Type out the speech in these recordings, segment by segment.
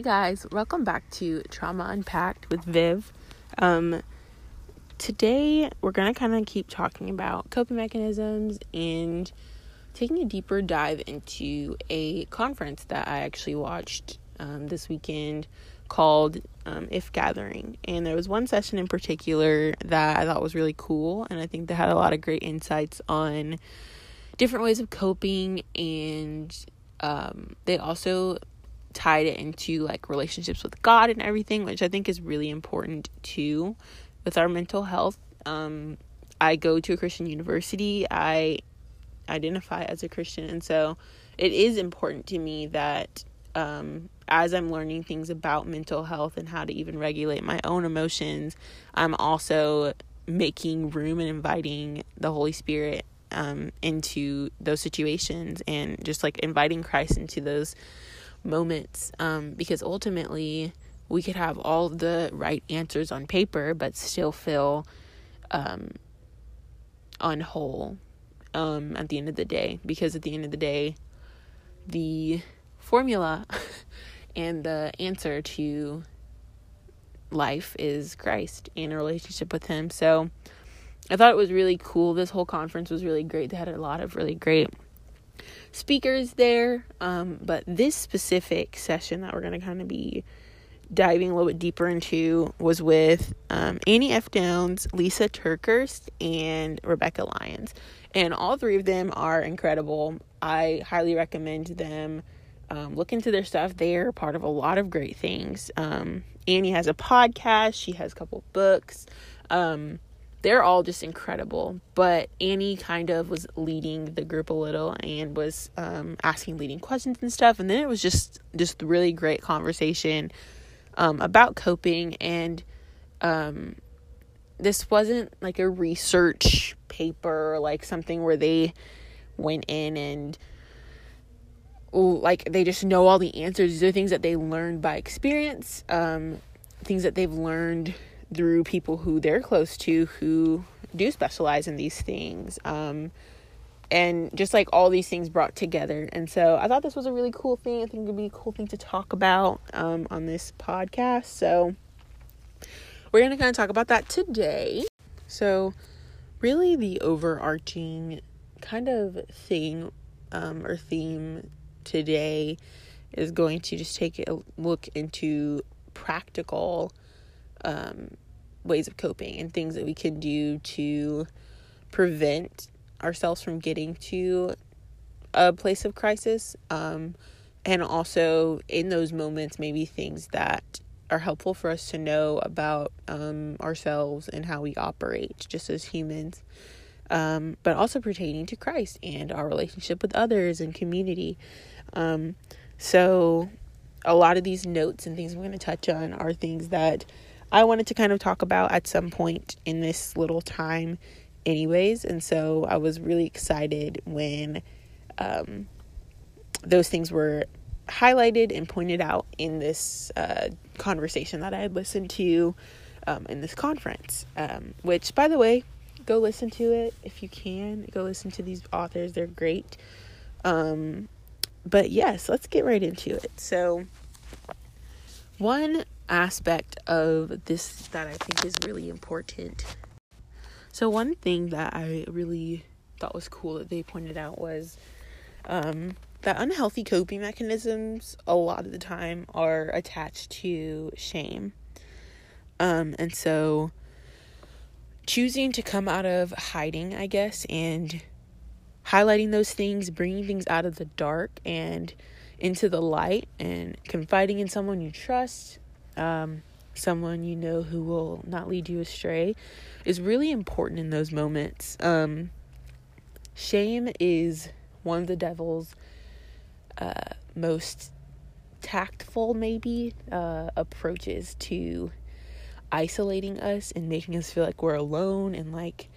Hey guys, welcome back to Trauma Unpacked with Viv. Um, today we're gonna kind of keep talking about coping mechanisms and taking a deeper dive into a conference that I actually watched um, this weekend called um, If Gathering. And there was one session in particular that I thought was really cool, and I think they had a lot of great insights on different ways of coping, and um, they also tied it into like relationships with God and everything, which I think is really important too with our mental health. Um, I go to a Christian university. I identify as a Christian, and so it is important to me that um, as I'm learning things about mental health and how to even regulate my own emotions, I'm also making room and inviting the Holy Spirit um, into those situations and just like inviting Christ into those moments um, because ultimately we could have all the right answers on paper but still feel um, unwhole um, at the end of the day. Because at the end of the day the formula and the answer to life is Christ and a relationship with him. So I thought it was really cool. This whole conference was really great. They had a lot of really great speakers there. Um, but this specific session that we're going to kind of be diving a little bit deeper into was with um, Annie F. Downs, Lysa TerKeurst, and Rebekah Lyons. And all three of them are incredible. I highly recommend them. Um, look into their stuff. They're part of a lot of great things. Um, Annie has a podcast. She has a couple books. Um, they're all just incredible. But Annie kind of was leading the group a little and was um, asking leading questions and stuff. And then it was just just really great conversation um, about coping. And um, this wasn't like a research paper, like something where they went in and like they just know all the answers. These are things that they learned by experience, um, things that they've learned through people who they're close to who do specialize in these things. Um, and just like all these things brought together. And so I thought this was a really cool thing. I think it would be a cool thing to talk about um, on this podcast. So we're going to kind of talk about that today. So, really, the overarching kind of thing um, or theme today is going to just take a look into practical um, ways of coping and things that we can do to prevent ourselves from getting to a place of crisis. Um, and also in those moments, maybe things that are helpful for us to know about um, ourselves and how we operate just as humans. Um, but also pertaining to Christ and our relationship with others and community. Um, so, a lot of these notes and things I'm going to touch on are things that I wanted to kind of talk about at some point in this little time, anyways. And so I was really excited when um, those things were highlighted and pointed out in this uh, conversation that I had listened to um, in this conference. Um, which, by the way, go listen to it if you can. Go listen to these authors, they're great. Um, but yes, let's get right into it. So, one aspect of this that I think is really important. So, one thing that I really thought was cool that they pointed out was um, that unhealthy coping mechanisms a lot of the time are attached to shame. Um, and so, choosing to come out of hiding, I guess, and highlighting those things, bringing things out of the dark and into the light, and confiding in someone you trust, um, someone you know who will not lead you astray is really important in those moments. Um, shame is one of the devil's uh, most tactful, maybe, uh, approaches to isolating us and making us feel like we're alone and like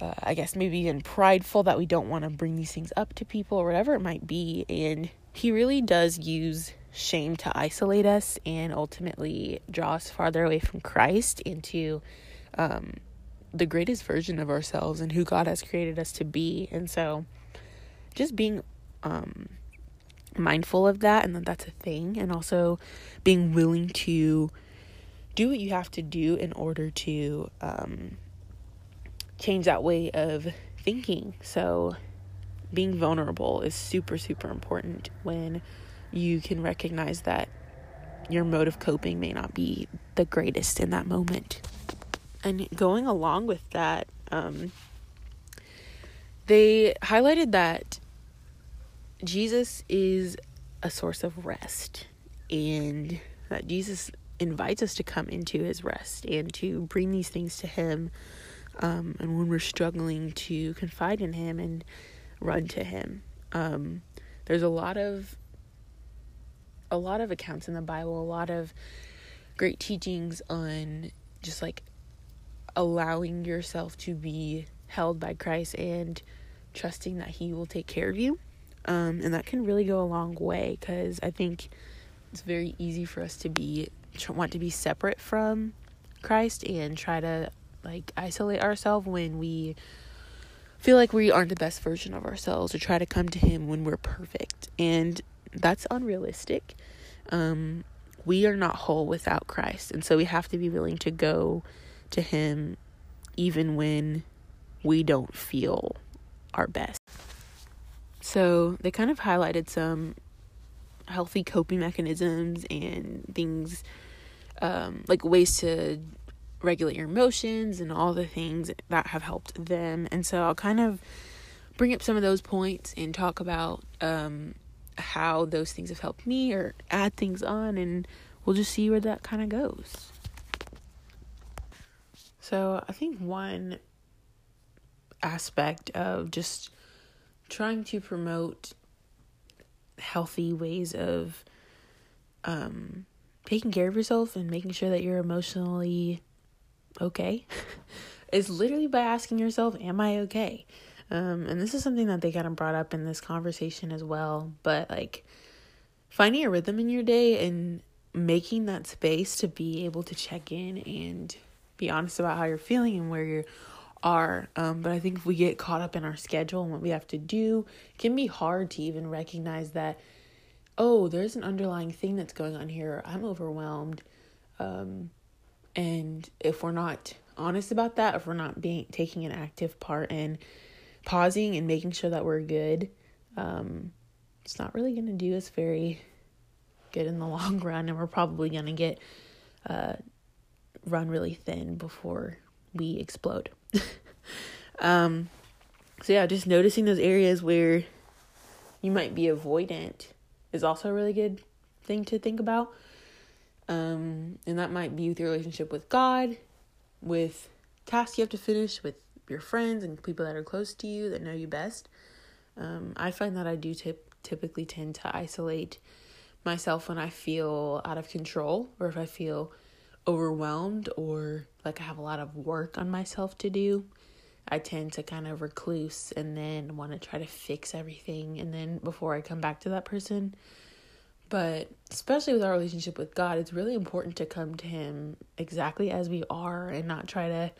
uh, I guess maybe even prideful that we don't want to bring these things up to people or whatever it might be. And he really does use shame to isolate us and ultimately draw us farther away from Christ into um, the greatest version of ourselves and who God has created us to be. And so, just being um, mindful of that and that that's a thing and also being willing to do what you have to do in order to um, change that way of thinking so being vulnerable is super super important when you can recognize that your mode of coping may not be the greatest in that moment. And going along with that um, they highlighted that Jesus is a source of rest and that Jesus invites us to come into his rest and to bring these things to him um, and when we're struggling to confide in him and run to him. Um, there's a lot of a lot of accounts in the bible a lot of great teachings on just like allowing yourself to be held by christ and trusting that he will take care of you. Um, and that can really go a long way because I think it's very easy for us to be want to be separate from Christ and try to like isolate ourselves when we feel like we aren't the best version of ourselves or try to come to him when we're perfect. And that's unrealistic. Um, we are not whole without christ. And so we have to be willing to go to him even when we don't feel our best. So they kind of highlighted some healthy coping mechanisms and things um, like ways to regulate your emotions and all the things that have helped them. And so I'll kind of bring up some of those points and talk about um, how those things have helped me or add things on, and we'll just see where that kind of goes. So I think one aspect of just trying to promote healthy ways of um, taking care of yourself and making sure that you're emotionally okay is literally by asking yourself, Am I okay? Um, and this is something that they kind of brought up in this conversation as well. But like finding a rhythm in your day and making that space to be able to check in and be honest about how you're feeling and where you're are. Um, but I think if we get caught up in our schedule and what we have to do, it can be hard to even recognize that, oh, there's an underlying thing that's going on here. I'm overwhelmed. Um, and if we're not honest about that, if we're not being taking an active part in pausing and making sure that we're good, um, it's not really going to do us very good in the long run, and we're probably going to get uh, run really thin before we explode. um, so yeah, just noticing those areas where you might be avoidant is also a really good thing to think about. Um, and that might be with your relationship with God, with tasks you have to finish, with your friends and people that are close to you that know you best. Um, I find that I do tip- typically tend to isolate myself when I feel out of control or if I feel overwhelmed or like I have a lot of work on myself to do. I tend to kind of recluse and then want to try to fix everything and then before I come back to that person. But especially with our relationship with God, it's really important to come to Him exactly as we are and not try to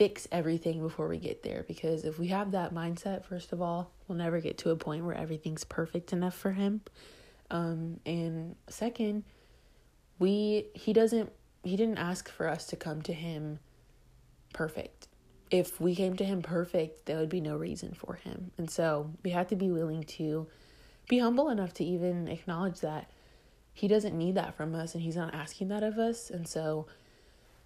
fix everything before we get there. Because if we have that mindset, first of all, we'll never get to a point where everything's perfect enough for Him. Um, and second, we He doesn't He didn't ask for us to come to Him perfect if we came to him perfect, there would be no reason for him. And so we have to be willing to be humble enough to even acknowledge that he doesn't need that from us and he's not asking that of us. And so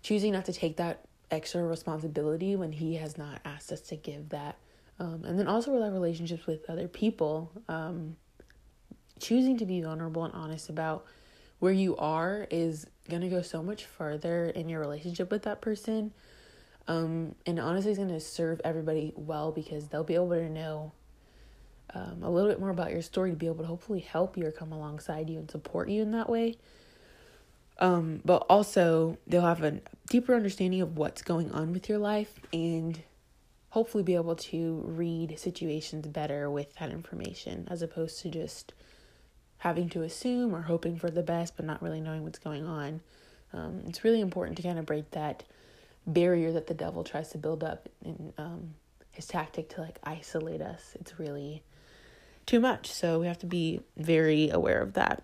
choosing not to take that extra responsibility when he has not asked us to give that. Um, and then also with our relationships with other people, um, choosing to be vulnerable and honest about where you are is going to go so much further in your relationship with that person um, and honestly, it's going to serve everybody well because they'll be able to know um, a little bit more about your story to be able to hopefully help you or come alongside you and support you in that way. Um, but also, they'll have a deeper understanding of what's going on with your life and hopefully be able to read situations better with that information as opposed to just having to assume or hoping for the best but not really knowing what's going on. Um, it's really important to kind of break that barrier that the devil tries to build up in um, his tactic to like isolate us. It's really too much. So we have to be very aware of that.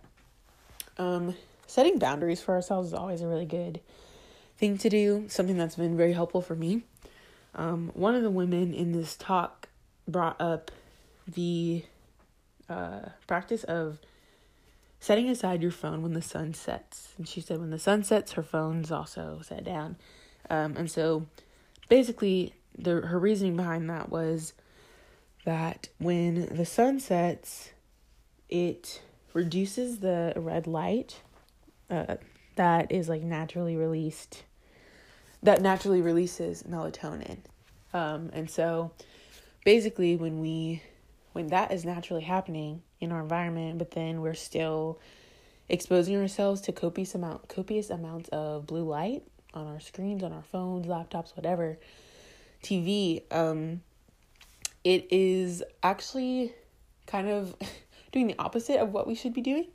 Um, setting boundaries for ourselves is always a really good thing to do, something that's been very helpful for me. Um, one of the women in this talk brought up the uh, practice of setting aside your phone when the sun sets. And she said when the sun sets, her phone's also set down. Um, and so basically, the, her reasoning behind that was that when the sun sets, it reduces the red light uh, that is like naturally released, that naturally releases melatonin. Um, and so basically, when we when that is naturally happening in our environment, but then we're still exposing ourselves to copious amount copious amounts of blue light on our screens, on our phones, laptops, whatever, TV, um, it is actually kind of doing the opposite of what we should be doing.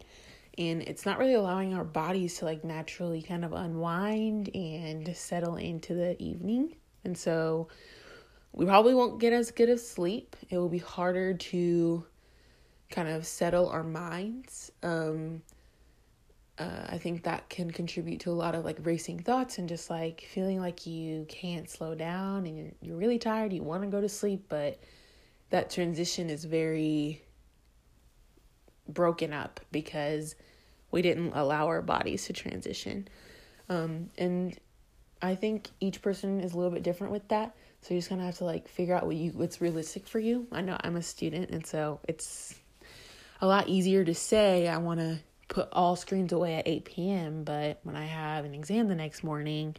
And it's not really allowing our bodies to like naturally kind of unwind and settle into the evening. And so we probably won't get as good of sleep. It will be harder to kind of settle our minds. Um, uh, I think that can contribute to a lot of like racing thoughts and just like feeling like you can't slow down and you're, you're really tired. You want to go to sleep, but that transition is very broken up because we didn't allow our bodies to transition. Um, and I think each person is a little bit different with that. So you're just of have to like figure out what you what's realistic for you. I know I'm a student, and so it's a lot easier to say I want to put all screens away at 8 p.m. But when I have an exam the next morning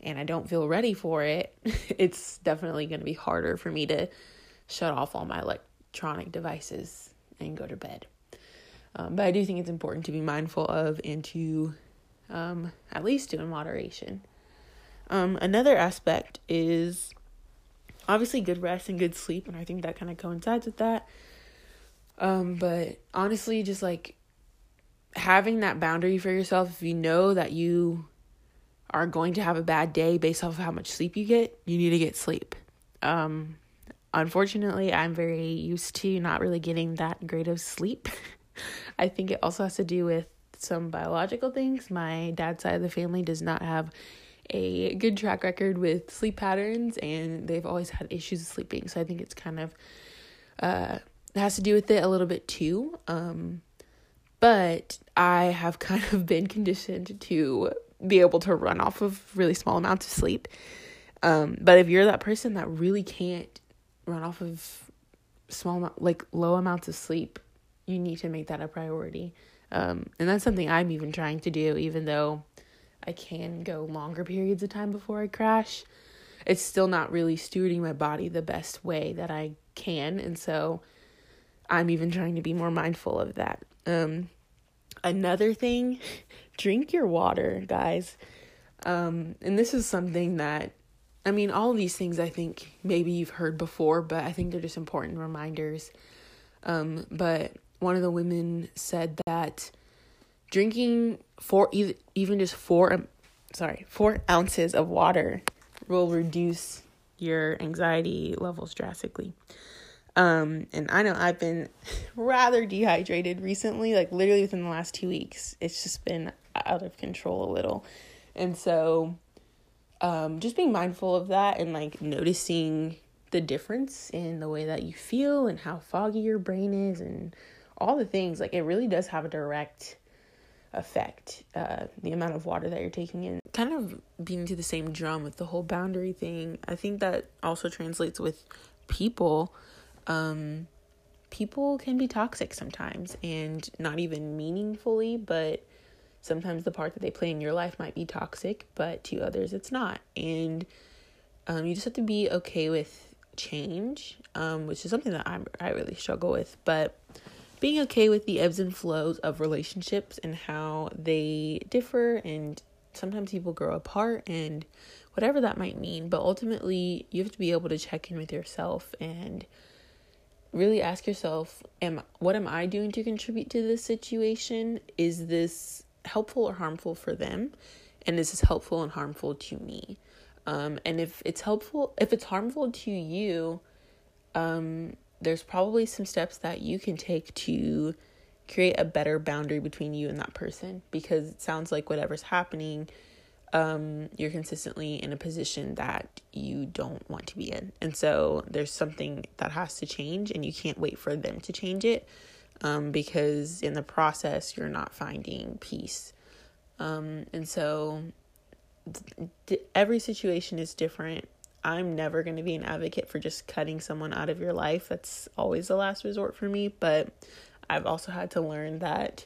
and I don't feel ready for it, it's definitely to be harder for me to shut off all my electronic devices and go to bed. Um, but I do think it's important to be mindful of and to um, at least do in moderation. Um, another aspect is obviously good rest and good sleep, and I think that kind of coincides with that. Um, but honestly, just like having that boundary for yourself, if you know that you are going to have a bad day based off of how much sleep you get, you need to get sleep. Um, unfortunately, I'm very used to not really getting that great of sleep. I think it also has to do with some biological things. My dad's side of the family does not have a good track record with sleep patterns and they've always had issues sleeping. So I think it's kind of uh has to do with it a little bit too. Um but I have kind of been conditioned to be able to run off of really small amounts of sleep. Um but if you're that person that really can't run off of small like low amounts of sleep, you need to make that a priority. Um and that's something I'm even trying to do even though I can go longer periods of time before I crash. It's still not really stewarding my body the best way that I can, and so I'm even trying to be more mindful of that. Um, another thing, drink your water, guys. Um, and this is something that I mean, all these things I think maybe you've heard before, but I think they're just important reminders. Um, but one of the women said that drinking four even just four um, sorry four ounces of water will reduce your anxiety levels drastically. Um and i know i've been rather dehydrated recently like literally within the last two weeks. It's just been out of control a little. And so um just being mindful of that and like noticing the difference in the way that you feel and how foggy your brain is and all the things like it really does have a direct affect uh, the amount of water that you're taking in. Kind of beating to the same drum with the whole boundary thing. I think that also translates with people. Um, people can be toxic sometimes and not even meaningfully, but sometimes the part that they play in your life might be toxic, but to others it's not. And um, you just have to be okay with change, um, which is something that I'm, I really struggle with. But being okay with the ebbs and flows of relationships and how they differ and sometimes people grow apart and whatever that might mean but ultimately you have to be able to check in with yourself and really ask yourself am what am i doing to contribute to this situation? Is this helpful or harmful for them? And is this helpful and harmful to me? Um, and if it's helpful if it's harmful to you um, there's probably some steps that you can take to create a better boundary between you and that person because it sounds like whatever's happening um, you're consistently in a position that you don't want to be in. And so there's something that has to change, and you can't wait for them to change it um, because in the process, you're not finding peace. Um, and so th- every situation is different. I'm never going to be an advocate for just cutting someone out of your life. That's always the last resort for me. But I've also had to learn that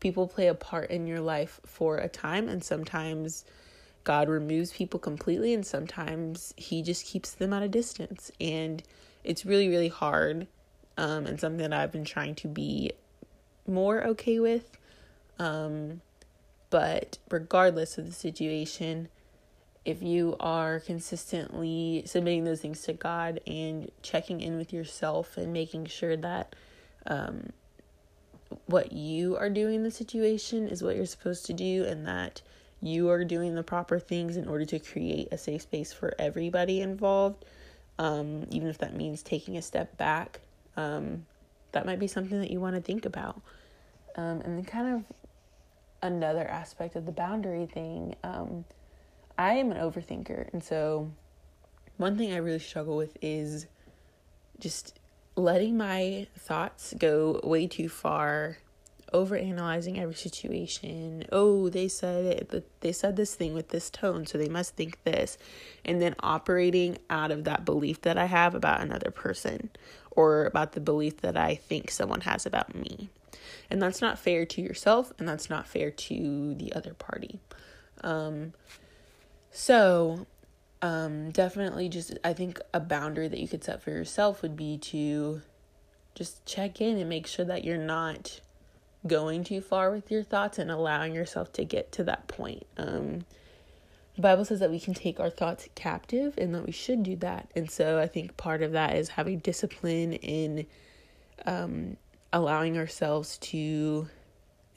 people play a part in your life for a time, and sometimes God removes people completely, and sometimes He just keeps them at a distance. And it's really, really hard, um, and something that I've been trying to be more okay with. Um, but regardless of the situation, if you are consistently submitting those things to God and checking in with yourself and making sure that um, what you are doing in the situation is what you're supposed to do and that you are doing the proper things in order to create a safe space for everybody involved, um, even if that means taking a step back. Um, that might be something that you want to think about. Um, and then, kind of another aspect of the boundary thing, um, I am an overthinker. And so, one thing I really struggle with is just letting my thoughts go way too far over analyzing every situation. Oh, they said it, they said this thing with this tone, so they must think this. And then operating out of that belief that I have about another person or about the belief that I think someone has about me. And that's not fair to yourself and that's not fair to the other party. Um, so, um, definitely just, I think a boundary that you could set for yourself would be to just check in and make sure that you're not going too far with your thoughts and allowing yourself to get to that point. Um, the Bible says that we can take our thoughts captive and that we should do that. And so I think part of that is having discipline in um, allowing ourselves to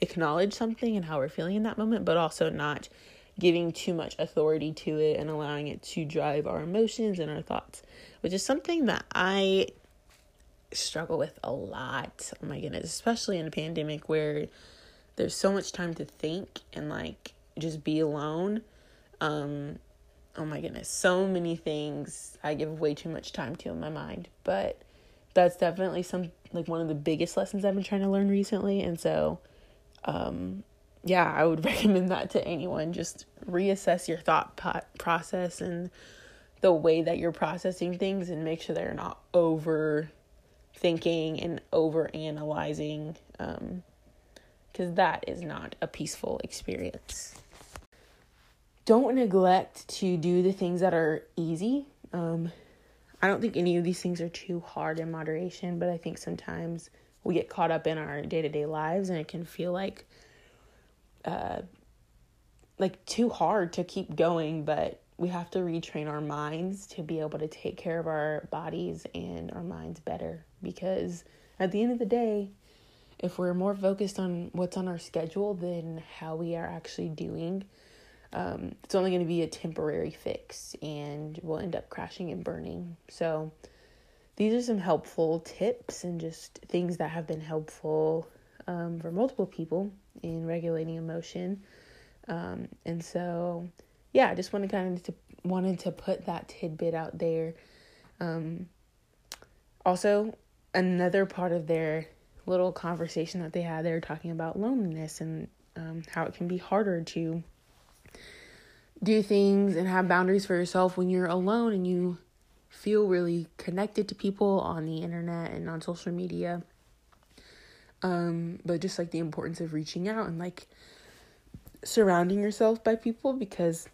acknowledge something and how we're feeling in that moment, but also not giving too much authority to it and allowing it to drive our emotions and our thoughts, which is something that I struggle with a lot. Oh my goodness, especially in a pandemic where there's so much time to think and like just be alone. Um oh my goodness, so many things. I give way too much time to in my mind, but that's definitely some like one of the biggest lessons I've been trying to learn recently. And so um yeah, I would recommend that to anyone. Just reassess your thought process and the way that you're processing things and make sure they're not over thinking and over analyzing um because that is not a peaceful experience don't neglect to do the things that are easy um i don't think any of these things are too hard in moderation but i think sometimes we get caught up in our day-to-day lives and it can feel like uh like too hard to keep going but we have to retrain our minds to be able to take care of our bodies and our minds better because at the end of the day, if we're more focused on what's on our schedule than how we are actually doing, um, it's only going to be a temporary fix and we'll end up crashing and burning. So, these are some helpful tips and just things that have been helpful um, for multiple people in regulating emotion. Um, and so, yeah, I just wanted kind of to wanted to put that tidbit out there. Um, also, another part of their little conversation that they had, they were talking about loneliness and um, how it can be harder to do things and have boundaries for yourself when you're alone and you feel really connected to people on the internet and on social media. Um, but just like the importance of reaching out and like surrounding yourself by people because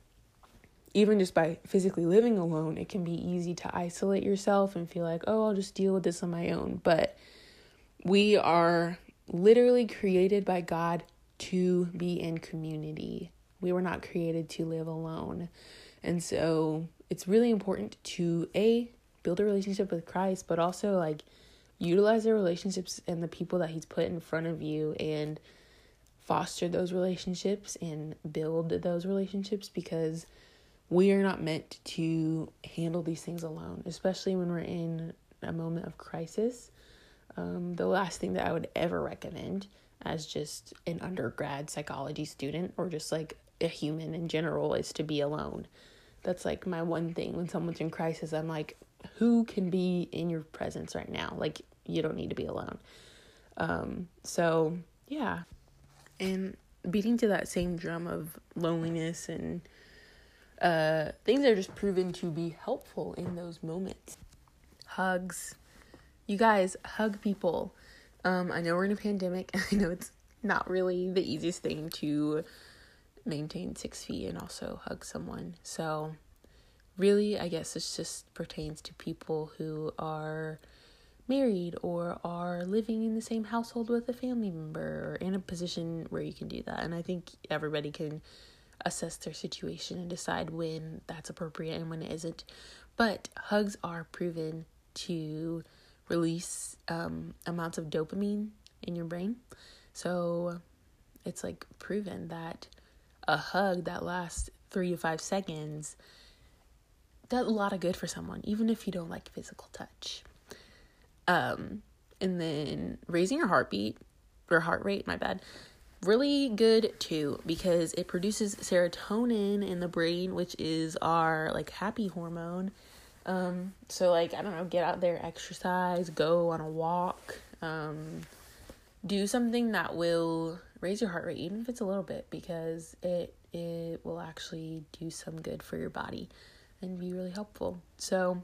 even just by physically living alone, it can be easy to isolate yourself and feel like, oh, I'll just deal with this on my own. But we are literally created by God to be in community. We were not created to live alone. And so it's really important to A, build a relationship with Christ, but also like utilize the relationships and the people that He's put in front of you and foster those relationships and build those relationships because we are not meant to handle these things alone, especially when we're in a moment of crisis. Um, the last thing that I would ever recommend as just an undergrad psychology student or just like a human in general is to be alone. That's like my one thing when someone's in crisis. I'm like, who can be in your presence right now? Like, you don't need to be alone. Um, so yeah. And beating to that same drum of loneliness and uh, things are just proven to be helpful in those moments. Hugs. You guys, hug people. Um, I know we're in a pandemic. I know it's not really the easiest thing to maintain six feet and also hug someone. So, really, I guess this just pertains to people who are married or are living in the same household with a family member or in a position where you can do that. And I think everybody can assess their situation and decide when that's appropriate and when it isn't. But hugs are proven to release um, amounts of dopamine in your brain. So it's like proven that a hug that lasts three to five seconds does a lot of good for someone, even if you don't like physical touch. Um, and then raising your heartbeat or heart rate, my bad, really good too because it produces serotonin in the brain, which is our like happy hormone. Um, so like I don't know, get out there, exercise, go on a walk, um, do something that will raise your heart rate, even if it's a little bit, because it it will actually do some good for your body and be really helpful. So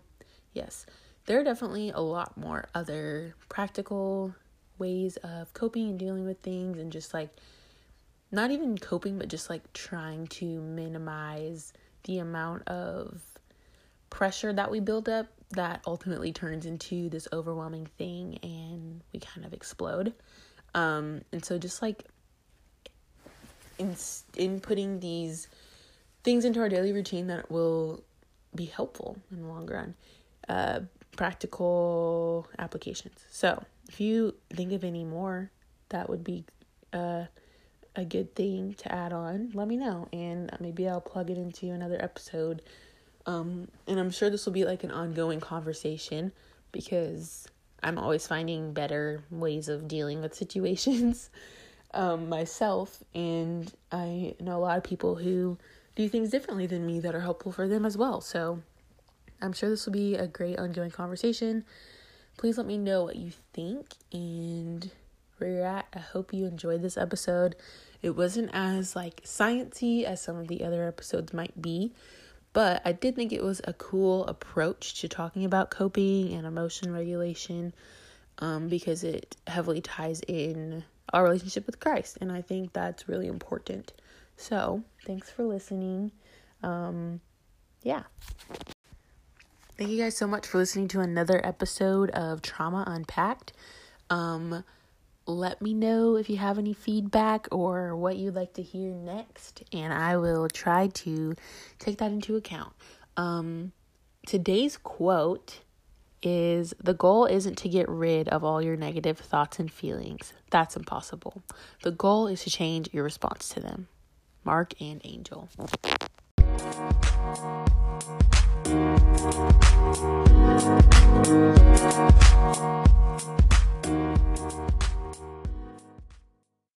yes, there are definitely a lot more other practical ways of coping and dealing with things and just like not even coping but just like trying to minimize the amount of pressure that we build up that ultimately turns into this overwhelming thing and we kind of explode um and so just like in in putting these things into our daily routine that will be helpful in the long run uh practical applications. So, if you think of any more that would be uh, a good thing to add on, let me know and maybe I'll plug it into another episode. Um, and I'm sure this will be like an ongoing conversation because I'm always finding better ways of dealing with situations um, myself. And I know a lot of people who do things differently than me that are helpful for them as well. So, I'm sure this will be a great ongoing conversation. Please let me know what you think and where you're at. I hope you enjoyed this episode. It wasn't as like sciency as some of the other episodes might be, but I did think it was a cool approach to talking about coping and emotion regulation um, because it heavily ties in our relationship with Christ, and I think that's really important. So, thanks for listening. Um, yeah. Thank you guys so much for listening to another episode of Trauma Unpacked. Um, let me know if you have any feedback or what you'd like to hear next, and I will try to take that into account. Um, today's quote is The goal isn't to get rid of all your negative thoughts and feelings. That's impossible. The goal is to change your response to them. Marc and Angel.